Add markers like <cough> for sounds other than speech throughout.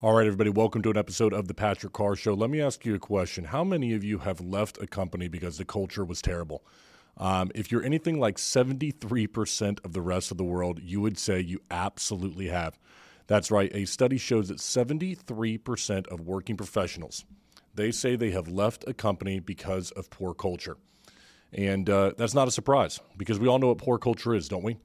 All right, everybody, welcome to an episode of the Patrick Carr Show. Let me ask you a question. How many of you have left a company because the culture was terrible? Um, if you're anything like 73% of the rest of the world, you would say you absolutely have. That's right. A study shows that 73% of working professionals, they say they have left a company because of poor culture. And uh, that's not a surprise because we all know what poor culture is, don't we?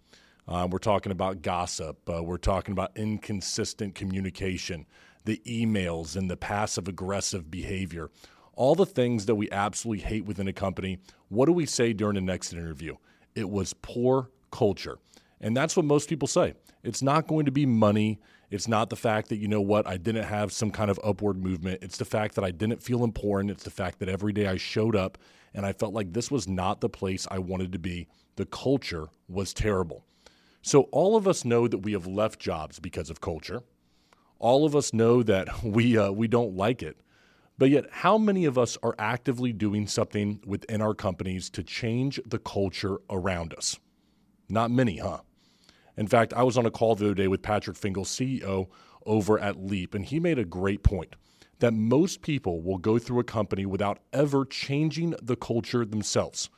Um, we're talking about gossip. Uh, we're talking about inconsistent communication, the emails, and the passive aggressive behavior. All the things that we absolutely hate within a company. What do we say during an exit interview? It was poor culture. And that's what most people say. It's not going to be money. It's not the fact that, you know what, I didn't have some kind of upward movement. It's the fact that I didn't feel important. It's the fact that every day I showed up and I felt like this was not the place I wanted to be. The culture was terrible. So, all of us know that we have left jobs because of culture. All of us know that <laughs> we, uh, we don't like it. But yet, how many of us are actively doing something within our companies to change the culture around us? Not many, huh? In fact, I was on a call the other day with Patrick Fingal, CEO over at Leap, and he made a great point that most people will go through a company without ever changing the culture themselves.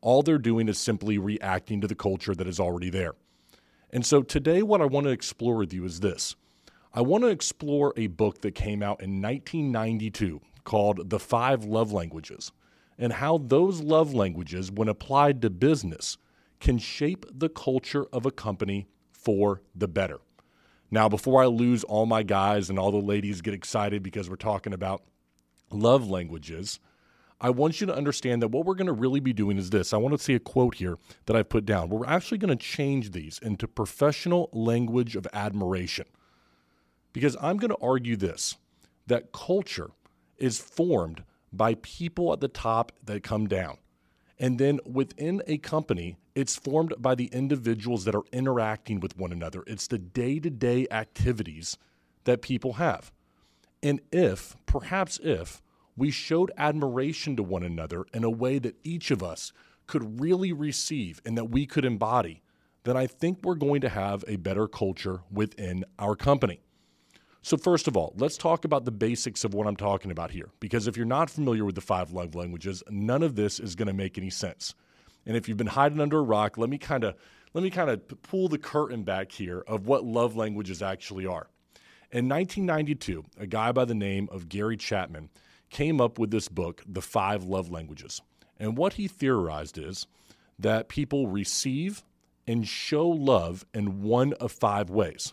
All they're doing is simply reacting to the culture that is already there. And so today, what I want to explore with you is this I want to explore a book that came out in 1992 called The Five Love Languages and how those love languages, when applied to business, can shape the culture of a company for the better. Now, before I lose all my guys and all the ladies get excited because we're talking about love languages, I want you to understand that what we're going to really be doing is this. I want to see a quote here that I've put down. We're actually going to change these into professional language of admiration. Because I'm going to argue this that culture is formed by people at the top that come down. And then within a company, it's formed by the individuals that are interacting with one another. It's the day to day activities that people have. And if, perhaps if, we showed admiration to one another in a way that each of us could really receive and that we could embody, then I think we're going to have a better culture within our company. So, first of all, let's talk about the basics of what I'm talking about here. Because if you're not familiar with the five love languages, none of this is going to make any sense. And if you've been hiding under a rock, let me kind of let me kind of pull the curtain back here of what love languages actually are. In 1992, a guy by the name of Gary Chapman came up with this book, The Five Love Languages. And what he theorized is that people receive and show love in one of five ways.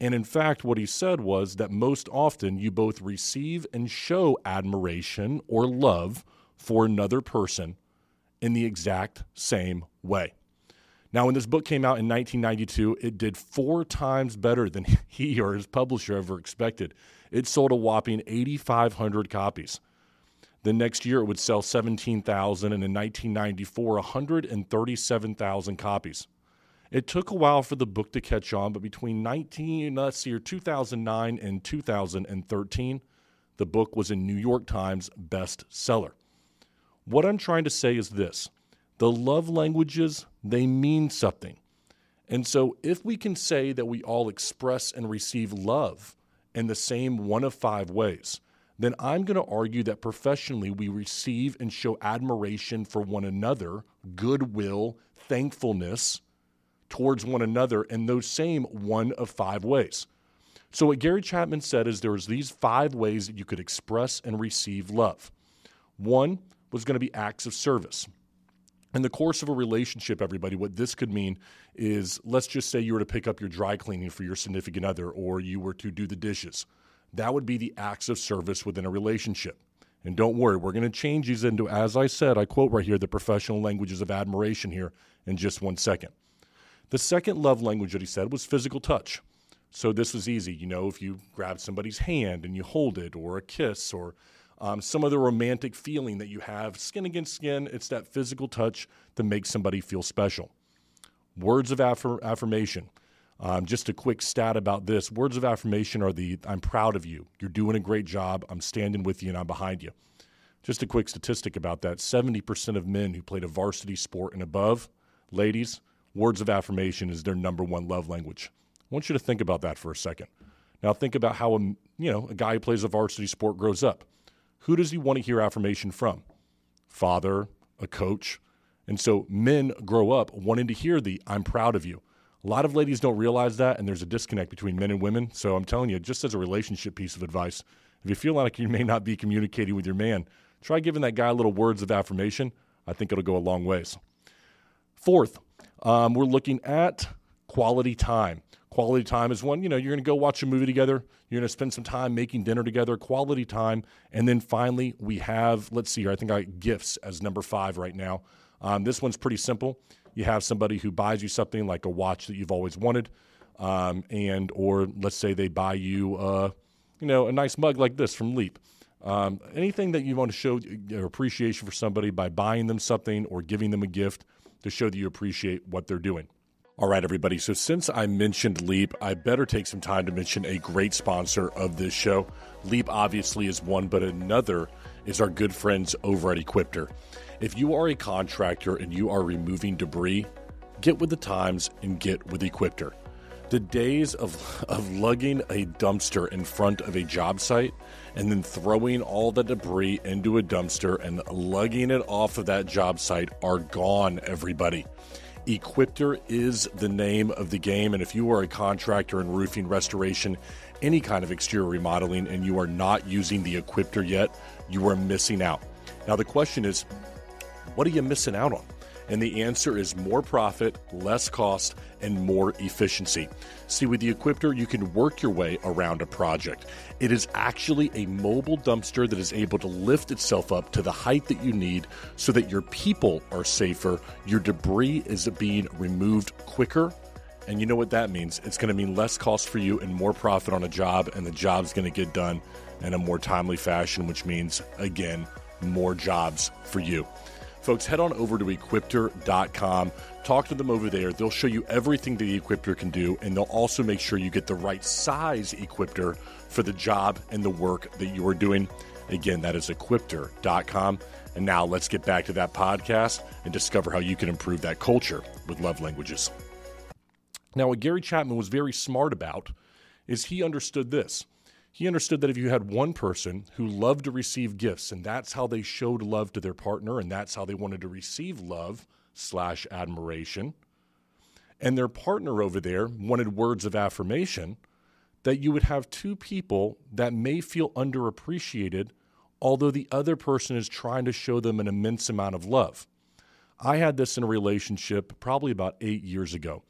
And in fact, what he said was that most often you both receive and show admiration or love for another person in the exact same way. Now, when this book came out in 1992, it did four times better than <laughs> he or his publisher ever expected. It sold a whopping 8,500 copies. The next year, it would sell 17,000, and in 1994, 137,000 copies. It took a while for the book to catch on, but between 19, let's see, 2009 and 2013, the book was a New York Times bestseller. What I'm trying to say is this the love languages, they mean something. And so, if we can say that we all express and receive love in the same one of five ways, then I'm going to argue that professionally we receive and show admiration for one another, goodwill, thankfulness towards one another in those same one of five ways. So, what Gary Chapman said is there was these five ways that you could express and receive love. One was going to be acts of service. In the course of a relationship, everybody, what this could mean is let's just say you were to pick up your dry cleaning for your significant other or you were to do the dishes. That would be the acts of service within a relationship. And don't worry, we're going to change these into, as I said, I quote right here, the professional languages of admiration here in just one second. The second love language that he said was physical touch. So this was easy. You know, if you grab somebody's hand and you hold it, or a kiss, or um, some the romantic feeling that you have, skin against skin, it's that physical touch that makes somebody feel special. Words of affirm- affirmation. Um, just a quick stat about this words of affirmation are the I'm proud of you. You're doing a great job. I'm standing with you and I'm behind you. Just a quick statistic about that 70% of men who played a varsity sport and above, ladies, words of affirmation is their number one love language. I want you to think about that for a second. Now, think about how a, you know, a guy who plays a varsity sport grows up. Who does he want to hear affirmation from? Father, a coach. And so men grow up wanting to hear the I'm proud of you. A lot of ladies don't realize that, and there's a disconnect between men and women. So I'm telling you, just as a relationship piece of advice, if you feel like you may not be communicating with your man, try giving that guy little words of affirmation. I think it'll go a long ways. Fourth, um, we're looking at quality time. Quality time is one, you know, you're going to go watch a movie together. You're going to spend some time making dinner together, quality time. And then finally, we have, let's see here, I think I gifts as number five right now. Um, this one's pretty simple. You have somebody who buys you something like a watch that you've always wanted, um, and or let's say they buy you, uh, you know, a nice mug like this from Leap. Um, anything that you want to show your appreciation for somebody by buying them something or giving them a gift to show that you appreciate what they're doing. All right, everybody. So, since I mentioned Leap, I better take some time to mention a great sponsor of this show. Leap obviously is one, but another is our good friends over at Equipter. If you are a contractor and you are removing debris, get with the times and get with Equipter. The days of, of lugging a dumpster in front of a job site and then throwing all the debris into a dumpster and lugging it off of that job site are gone, everybody. Equipter is the name of the game. And if you are a contractor in roofing restoration, any kind of exterior remodeling, and you are not using the Equipter yet, you are missing out. Now, the question is, what are you missing out on? And the answer is more profit, less cost, and more efficiency. See, with the Equipter, you can work your way around a project. It is actually a mobile dumpster that is able to lift itself up to the height that you need so that your people are safer, your debris is being removed quicker. And you know what that means? It's going to mean less cost for you and more profit on a job, and the job's going to get done in a more timely fashion, which means, again, more jobs for you. Folks, head on over to equipter.com. Talk to them over there. They'll show you everything that the Equipter can do, and they'll also make sure you get the right size Equipter for the job and the work that you are doing. Again, that is equipter.com. And now let's get back to that podcast and discover how you can improve that culture with love languages. Now, what Gary Chapman was very smart about is he understood this. He understood that if you had one person who loved to receive gifts, and that's how they showed love to their partner, and that's how they wanted to receive love slash admiration, and their partner over there wanted words of affirmation, that you would have two people that may feel underappreciated, although the other person is trying to show them an immense amount of love. I had this in a relationship probably about eight years ago.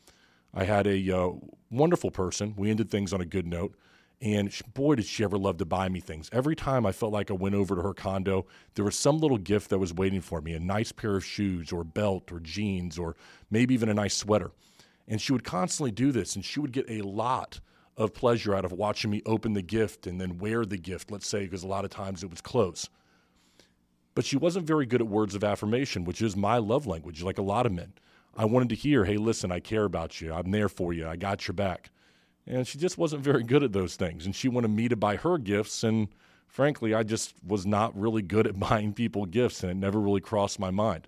I had a uh, wonderful person. We ended things on a good note. And boy, did she ever love to buy me things. Every time I felt like I went over to her condo, there was some little gift that was waiting for me a nice pair of shoes, or belt, or jeans, or maybe even a nice sweater. And she would constantly do this, and she would get a lot of pleasure out of watching me open the gift and then wear the gift, let's say, because a lot of times it was clothes. But she wasn't very good at words of affirmation, which is my love language, like a lot of men. I wanted to hear, hey, listen, I care about you. I'm there for you. I got your back. And she just wasn't very good at those things. And she wanted me to buy her gifts. And frankly, I just was not really good at <laughs> buying people gifts, and it never really crossed my mind.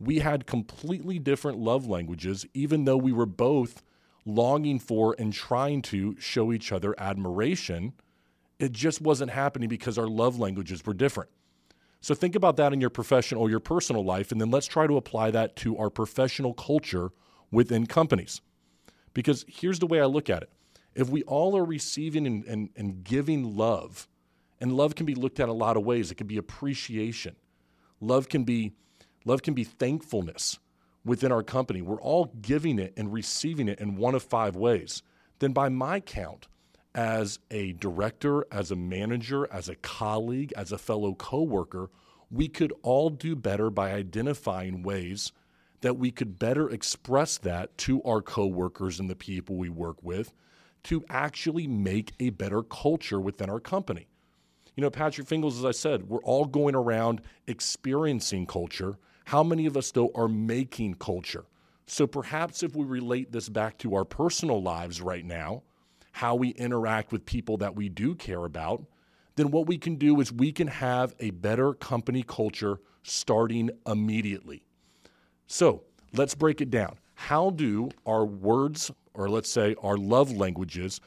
We had completely different love languages, even though we were both longing for and trying to show each other admiration. It just wasn't happening because our love languages were different. So think about that in your professional or your personal life, and then let's try to apply that to our professional culture within companies. Because here's the way I look at it if we all are receiving and, and, and giving love, and love can be looked at a lot of ways. It can be appreciation. Love can be love can be thankfulness within our company. We're all giving it and receiving it in one of five ways. Then by my count, as a director, as a manager, as a colleague, as a fellow coworker, we could all do better by identifying ways that we could better express that to our coworkers and the people we work with to actually make a better culture within our company. You know, Patrick Fingles, as I said, we're all going around experiencing culture. How many of us, though, are making culture? So perhaps if we relate this back to our personal lives right now, how we interact with people that we do care about, then what we can do is we can have a better company culture starting immediately. So let's break it down. How do our words or let's say our love languages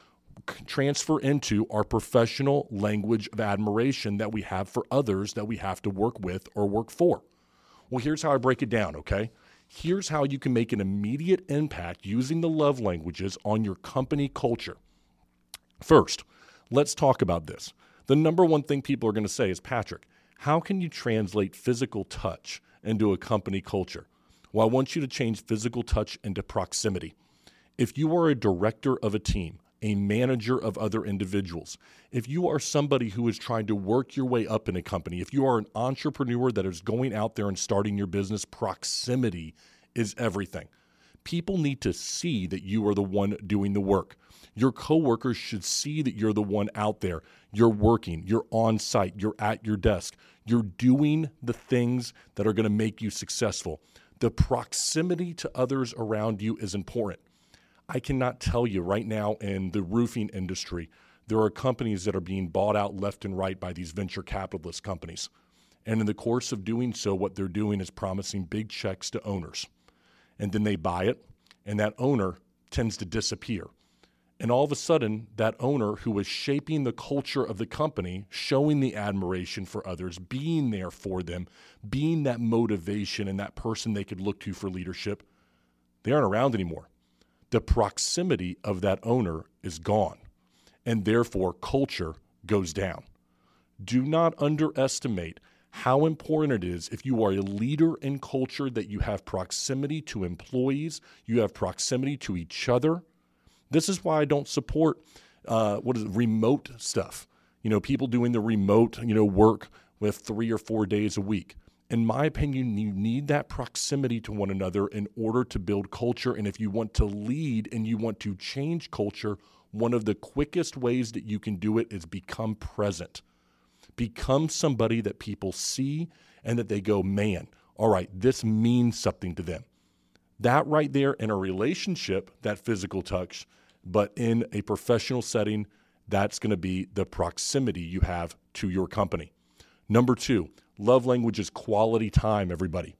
transfer into our professional language of admiration that we have for others that we have to work with or work for. Well, here's how I break it down, okay? Here's how you can make an immediate impact using the love languages on your company culture. First, let's talk about this. The number one thing people are going to say is Patrick, how can you translate physical touch into a company culture? Well, I want you to change physical touch into proximity. If you are a director of a team, a manager of other individuals, if you are somebody who is trying to work your way up in a company, if you are an entrepreneur that is going out there and starting your business, proximity is everything. People need to see that you are the one doing the work. Your coworkers should see that you're the one out there. You're working, you're on site, you're at your desk, you're doing the things that are going to make you successful. The proximity to others around you is important. I cannot tell you right now in the roofing industry, there are companies that are being bought out left and right by these venture capitalist companies. And in the course of doing so, what they're doing is promising big checks to owners. And then they buy it, and that owner tends to disappear. And all of a sudden, that owner who was shaping the culture of the company, showing the admiration for others, being there for them, being that motivation and that person they could look to for leadership, they aren't around anymore. The proximity of that owner is gone, and therefore culture goes down. Do not underestimate how important it is if you are a leader in culture that you have proximity to employees, you have proximity to each other this is why I don't support uh, what is it, remote stuff. You know, people doing the remote, you know, work with three or four days a week. In my opinion, you need that proximity to one another in order to build culture. And if you want to lead and you want to change culture, one of the quickest ways that you can do it is become present. Become somebody that people see and that they go, man, all right, this means something to them. That right there in a relationship, that physical touch, but in a professional setting, that's going to be the proximity you have to your company. Number two, love language is quality time, everybody.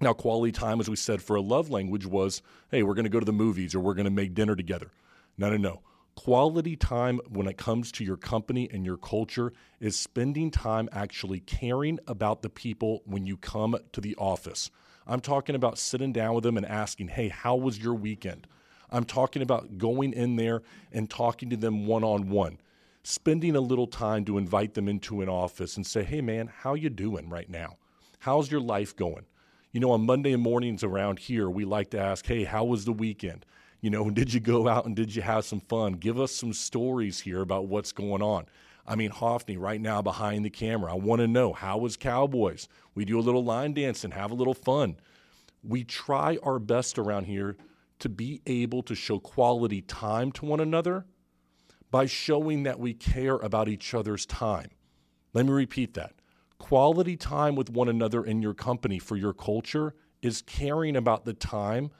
Now, quality time, as we said, for a love language was hey, we're going to go to the movies or we're going to make dinner together. No, no, no. Quality time when it comes to your company and your culture is spending time actually caring about the people when you come to the office. I'm talking about sitting down with them and asking, hey, how was your weekend? I'm talking about going in there and talking to them one on one, spending a little time to invite them into an office and say, hey, man, how you doing right now? How's your life going? You know, on Monday mornings around here, we like to ask, hey, how was the weekend? You know, <laughs> did you go out and did you have some fun? Give us some stories here about what's going on. I mean, Hoffney right now behind the camera. I want to know how was Cowboys? We do a little line dance and have a little fun. We try our best around here to be able to show quality time to one another by showing that we care about each other's time. Let me repeat that. Quality time with one another in your company for your culture is caring about the time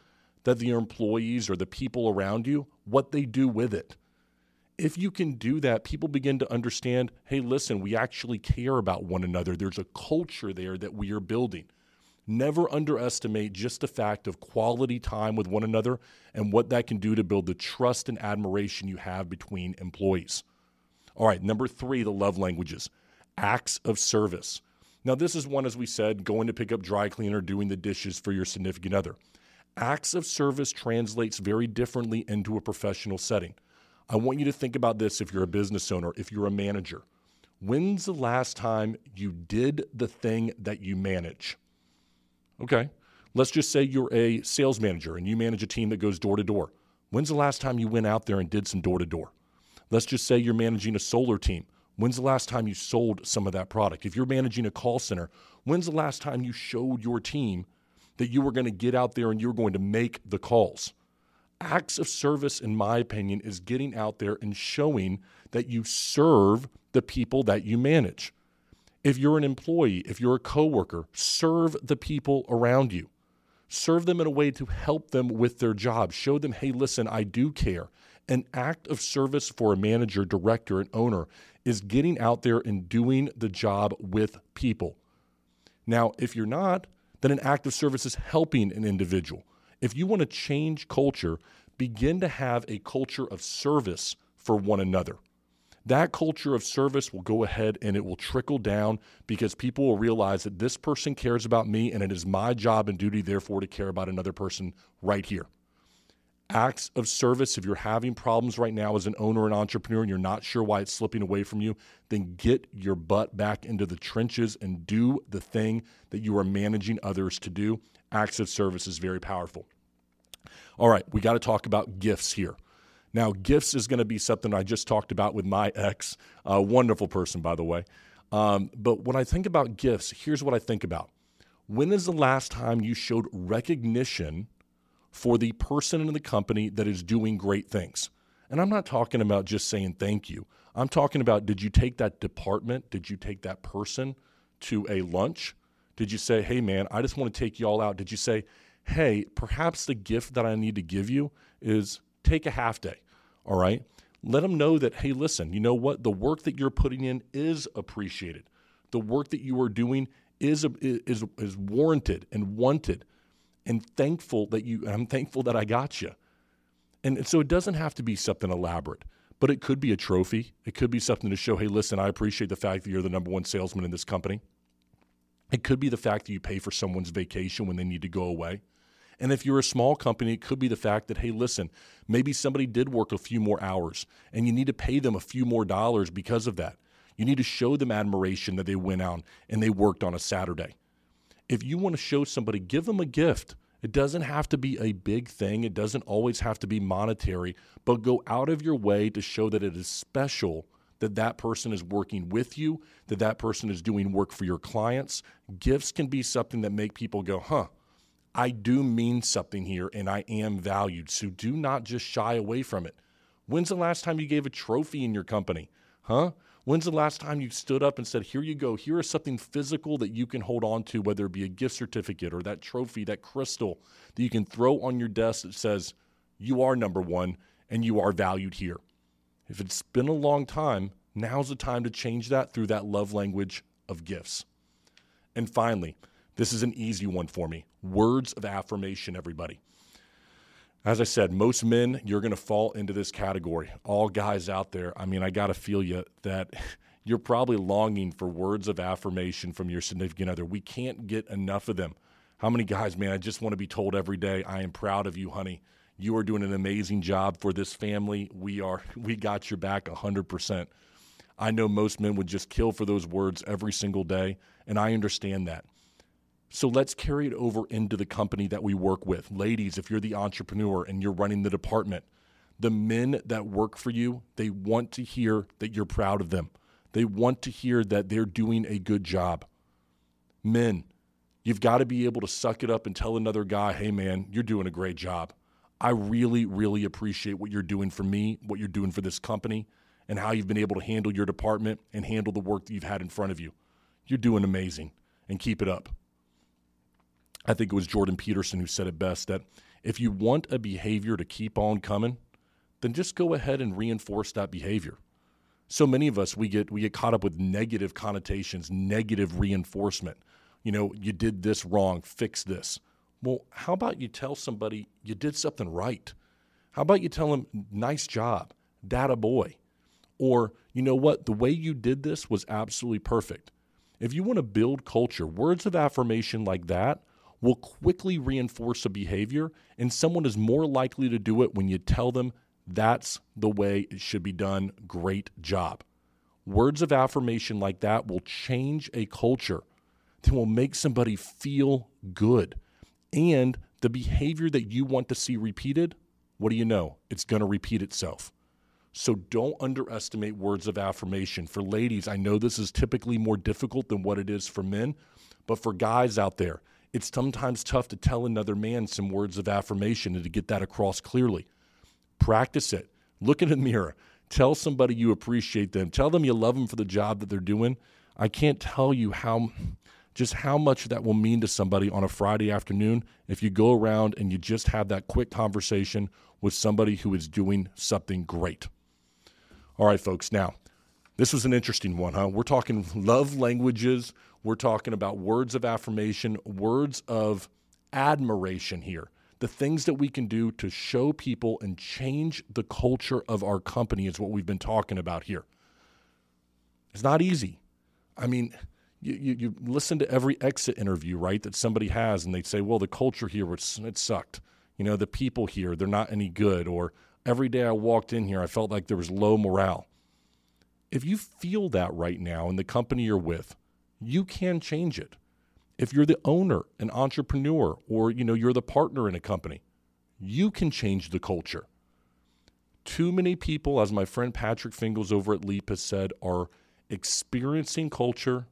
that the employees or the people around you, what they do with it if you can do that, people begin to understand hey, listen, we actually care about one another. There's a culture there that we are building. Never underestimate just the fact of quality time with one another and what that can do to build the trust and admiration you have between employees. All right, number three, the love languages acts of service. Now, this is one, as we said, going to pick up dry cleaner, doing the dishes for your significant other. Acts of service translates very differently into a professional setting. I want you to think about this if you're a business owner, if you're a manager. When's the last time you did the thing that you manage? Okay. Let's just say you're a sales manager and you manage a team that goes door to door. When's the last time you went out there and did some door to door? Let's just say you're managing a solar team. When's the last time you sold some of that product? If you're managing a call center, when's the last time you showed your team that you were going to get out there and you were going to make the calls? acts of service, in my opinion, is getting out there and showing that you serve the people that you manage. If you're an employee, if you're a coworker, serve the people around you. Serve them in a way to help them with their job. Show them, hey, listen, I do care. An act of service for a manager, director, and owner is getting out there and doing the job with people. Now, if you're not, then an act of service is helping an individual. If you want to change culture, begin to have a culture of service for one another. That culture of service will go ahead and it will trickle down because people will realize that this person cares about me and it is my job and duty, therefore, to care about another person right here. Acts of service, if you're having problems right now as an owner and entrepreneur and you're not sure why it's slipping away from you, then get your butt back into the trenches and do the thing that you are managing others to do. Acts of service is very powerful. All right, we got to talk about gifts here. Now, gifts is going to be something I just talked about with my ex, a wonderful person, by the way. Um, but when I think about gifts, here's what I think about. When is the last time you showed recognition for the person in the company that is doing great things? And I'm not talking about just saying thank you. I'm talking about did you take that department, did you take that person to a lunch? Did you say, hey, man, I just want to take you all out? Did you say, hey, perhaps the gift that I need to give you is take a half day, all right? Let them know that, hey, listen, you know what? The work that you're putting in is appreciated. The work that you are doing is, is, is warranted and wanted and thankful that you, I'm thankful that I got you. And so it doesn't have to be something elaborate, but it could be a trophy. It could be something to show, hey, listen, I appreciate the fact that you're the number one salesman in this company. It could be the fact that you pay for someone's vacation when they need to go away. And if you're a small company, it could be the fact that, hey, listen, maybe somebody did work a few more hours and you need to pay them a few more dollars because of that. You need to show them admiration that they went out and they worked on a Saturday. If you want to show somebody, give them a gift. It doesn't have to be a big thing, it doesn't always have to be monetary, but go out of your way to show that it is special that that person is working with you, that that person is doing work for your clients. Gifts can be something that make people go, huh, I do mean something here and I am valued. So do not just shy away from it. When's the last time you gave a trophy in your company? Huh? When's the last time you stood up and said, Here you go, here is something physical that you can hold on to, whether it be a gift certificate or that trophy, that crystal that you can throw on your desk that says, You are number one and you are valued here. If it's been a long time, now's the time to change that through that love language of gifts. And finally, this is an easy one for me. Words of affirmation, everybody. As I said, most men, you're going to fall into this category. All guys out there, I mean, I got to feel you that <laughs> you're probably longing for words of affirmation from your significant other. We can't get enough of them. How many guys, man, I just want to be told every day, I am proud of you, honey. You are doing an amazing job for this family. We are <laughs> we got your back 100%. I know most men would just kill for those words every single day, and I understand that. So let's carry it over into the company that we work with. Ladies, if you're the entrepreneur and you're running the department, the men that work for you, they want to hear that you're proud of them. They want to hear that they're doing a good job. Men, you've got to be able to suck it up and tell another guy, hey, man, you're doing a great job. I really, really appreciate what you're doing for me, what you're doing for this company, and how you've been able to handle your department and handle the work that you've had in front of you. You're doing amazing, and keep it up. I think it was Jordan Peterson who said it best that if you want a behavior to keep on coming, then just go ahead and reinforce that behavior. So many of us we get we get caught up with negative connotations, negative reinforcement. You know, you did this wrong, fix this. Well, how about you tell somebody you did something right? How about you tell them nice job, data boy? Or, you know what, the way you did this was absolutely perfect. If you want to build culture, words of affirmation like that will quickly reinforce a behavior, and someone is more likely to do it when you tell them that's the way it should be done. Great job. Words of affirmation like that will change a culture, that will make somebody feel good. And the behavior that you want to see repeated, what do you know? It's going to repeat itself. So don't underestimate words of affirmation. For ladies, I know this is typically more difficult than what it is for men, but for guys out there, it's sometimes tough to tell another man some words of affirmation and to get that across clearly. Practice it. Look in the mirror. Tell somebody you appreciate them. Tell them you love them for the job that they're doing. I can't tell you how just how much that will mean to somebody on a Friday afternoon if you go around and you just have that quick conversation with somebody who is doing something great. All right, folks. Now, this was an interesting one, huh? We're talking love languages. We're talking about words of affirmation, words of admiration here. the things that we can do to show people and change the culture of our company is what we've been talking about here. It's not easy. I mean, you, you, you, listen to every exit interview, right, that somebody has, and they say, well, the culture here, it sucked. You know, the people here, they're not any good. Or every day I walked in here, I felt like there was low morale. If you feel that right now in the company you're with, you can change it. If you're the owner, an entrepreneur, or you know you're the partner in a company, you can change the culture. Too many people, as my friend Patrick Fingles over at Leap has said, are experiencing culture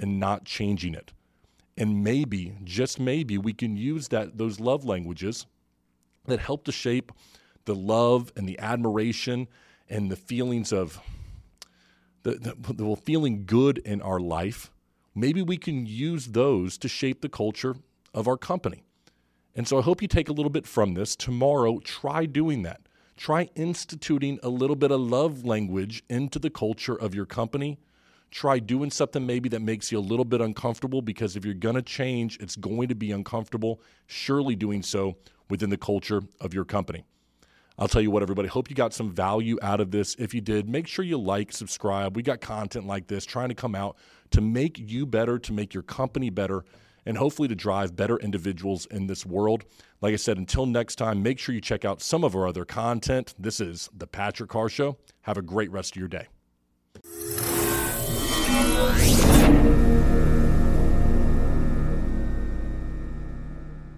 and not changing it. And maybe, just maybe, we can use that those love languages that help to shape the love and the admiration and the feelings of the, the, the feeling good in our life. Maybe we can use those to shape the culture of our company. And so I hope you take a little bit from this. Tomorrow, try doing that. Try instituting a little bit of love language into the culture of your company try doing something maybe that makes you a little bit uncomfortable because if you're going to change, it's going to be uncomfortable. Surely doing so within the culture of your company. I'll tell you what, everybody, hope you got some value out of this. If you did, make sure you like, subscribe. We got content like this trying to come out to make you better, to make your company better, and hopefully to drive better individuals in this world. Like I said, until next time, make sure you check out some of our other content. This is The Patrick Carr Show. Have a great rest of your day.